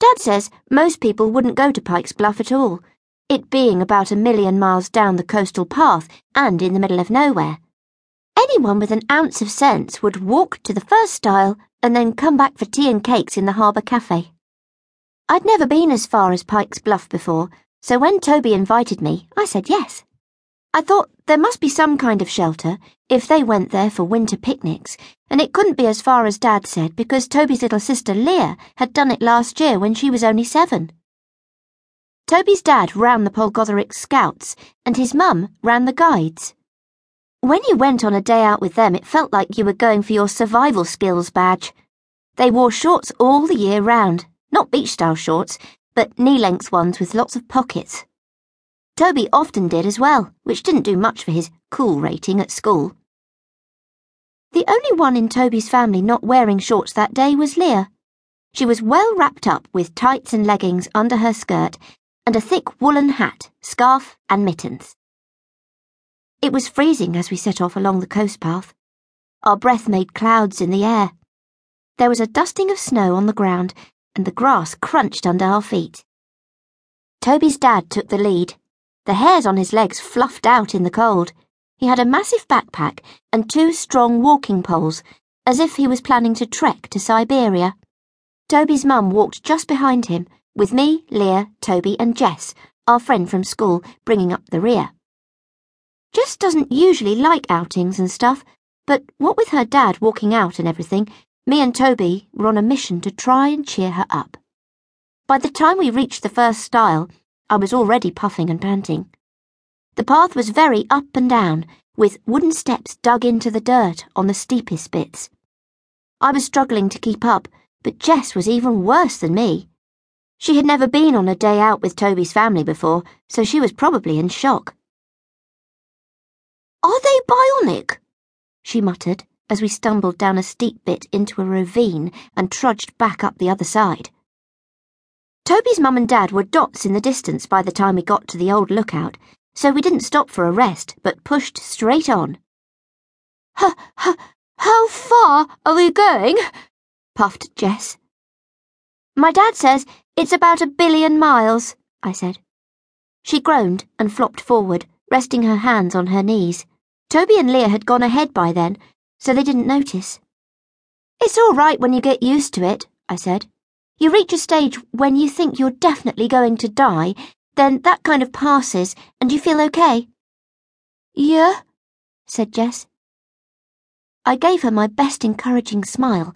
Dad says most people wouldn't go to Pike's Bluff at all, it being about a million miles down the coastal path and in the middle of nowhere. Anyone with an ounce of sense would walk to the first stile and then come back for tea and cakes in the harbour cafe. I'd never been as far as Pike's Bluff before, so when Toby invited me, I said yes. I thought there must be some kind of shelter if they went there for winter picnics, and it couldn't be as far as Dad said because Toby's little sister Leah had done it last year when she was only seven. Toby's dad ran the Polgotheric Scouts, and his mum ran the Guides. When you went on a day out with them, it felt like you were going for your survival skills badge. They wore shorts all the year round, not beach style shorts, but knee length ones with lots of pockets. Toby often did as well, which didn't do much for his cool rating at school. The only one in Toby's family not wearing shorts that day was Leah. She was well wrapped up with tights and leggings under her skirt and a thick woolen hat, scarf, and mittens. It was freezing as we set off along the coast path. Our breath made clouds in the air. There was a dusting of snow on the ground, and the grass crunched under our feet. Toby's dad took the lead. The hairs on his legs fluffed out in the cold. He had a massive backpack and two strong walking poles, as if he was planning to trek to Siberia. Toby's mum walked just behind him, with me, Leah, Toby, and Jess, our friend from school, bringing up the rear. Jess doesn't usually like outings and stuff, but what with her dad walking out and everything, me and Toby were on a mission to try and cheer her up. By the time we reached the first stile, I was already puffing and panting. The path was very up and down, with wooden steps dug into the dirt on the steepest bits. I was struggling to keep up, but Jess was even worse than me. She had never been on a day out with Toby's family before, so she was probably in shock. Are they bionic? She muttered as we stumbled down a steep bit into a ravine and trudged back up the other side. Toby's mum and dad were dots in the distance by the time we got to the old lookout, so we didn't stop for a rest, but pushed straight on. H- h- how far are we going? puffed Jess. My dad says it's about a billion miles, I said. She groaned and flopped forward, resting her hands on her knees. Toby and Leah had gone ahead by then, so they didn't notice. It's all right when you get used to it, I said. You reach a stage when you think you're definitely going to die, then that kind of passes and you feel okay. Yeah, said Jess. I gave her my best encouraging smile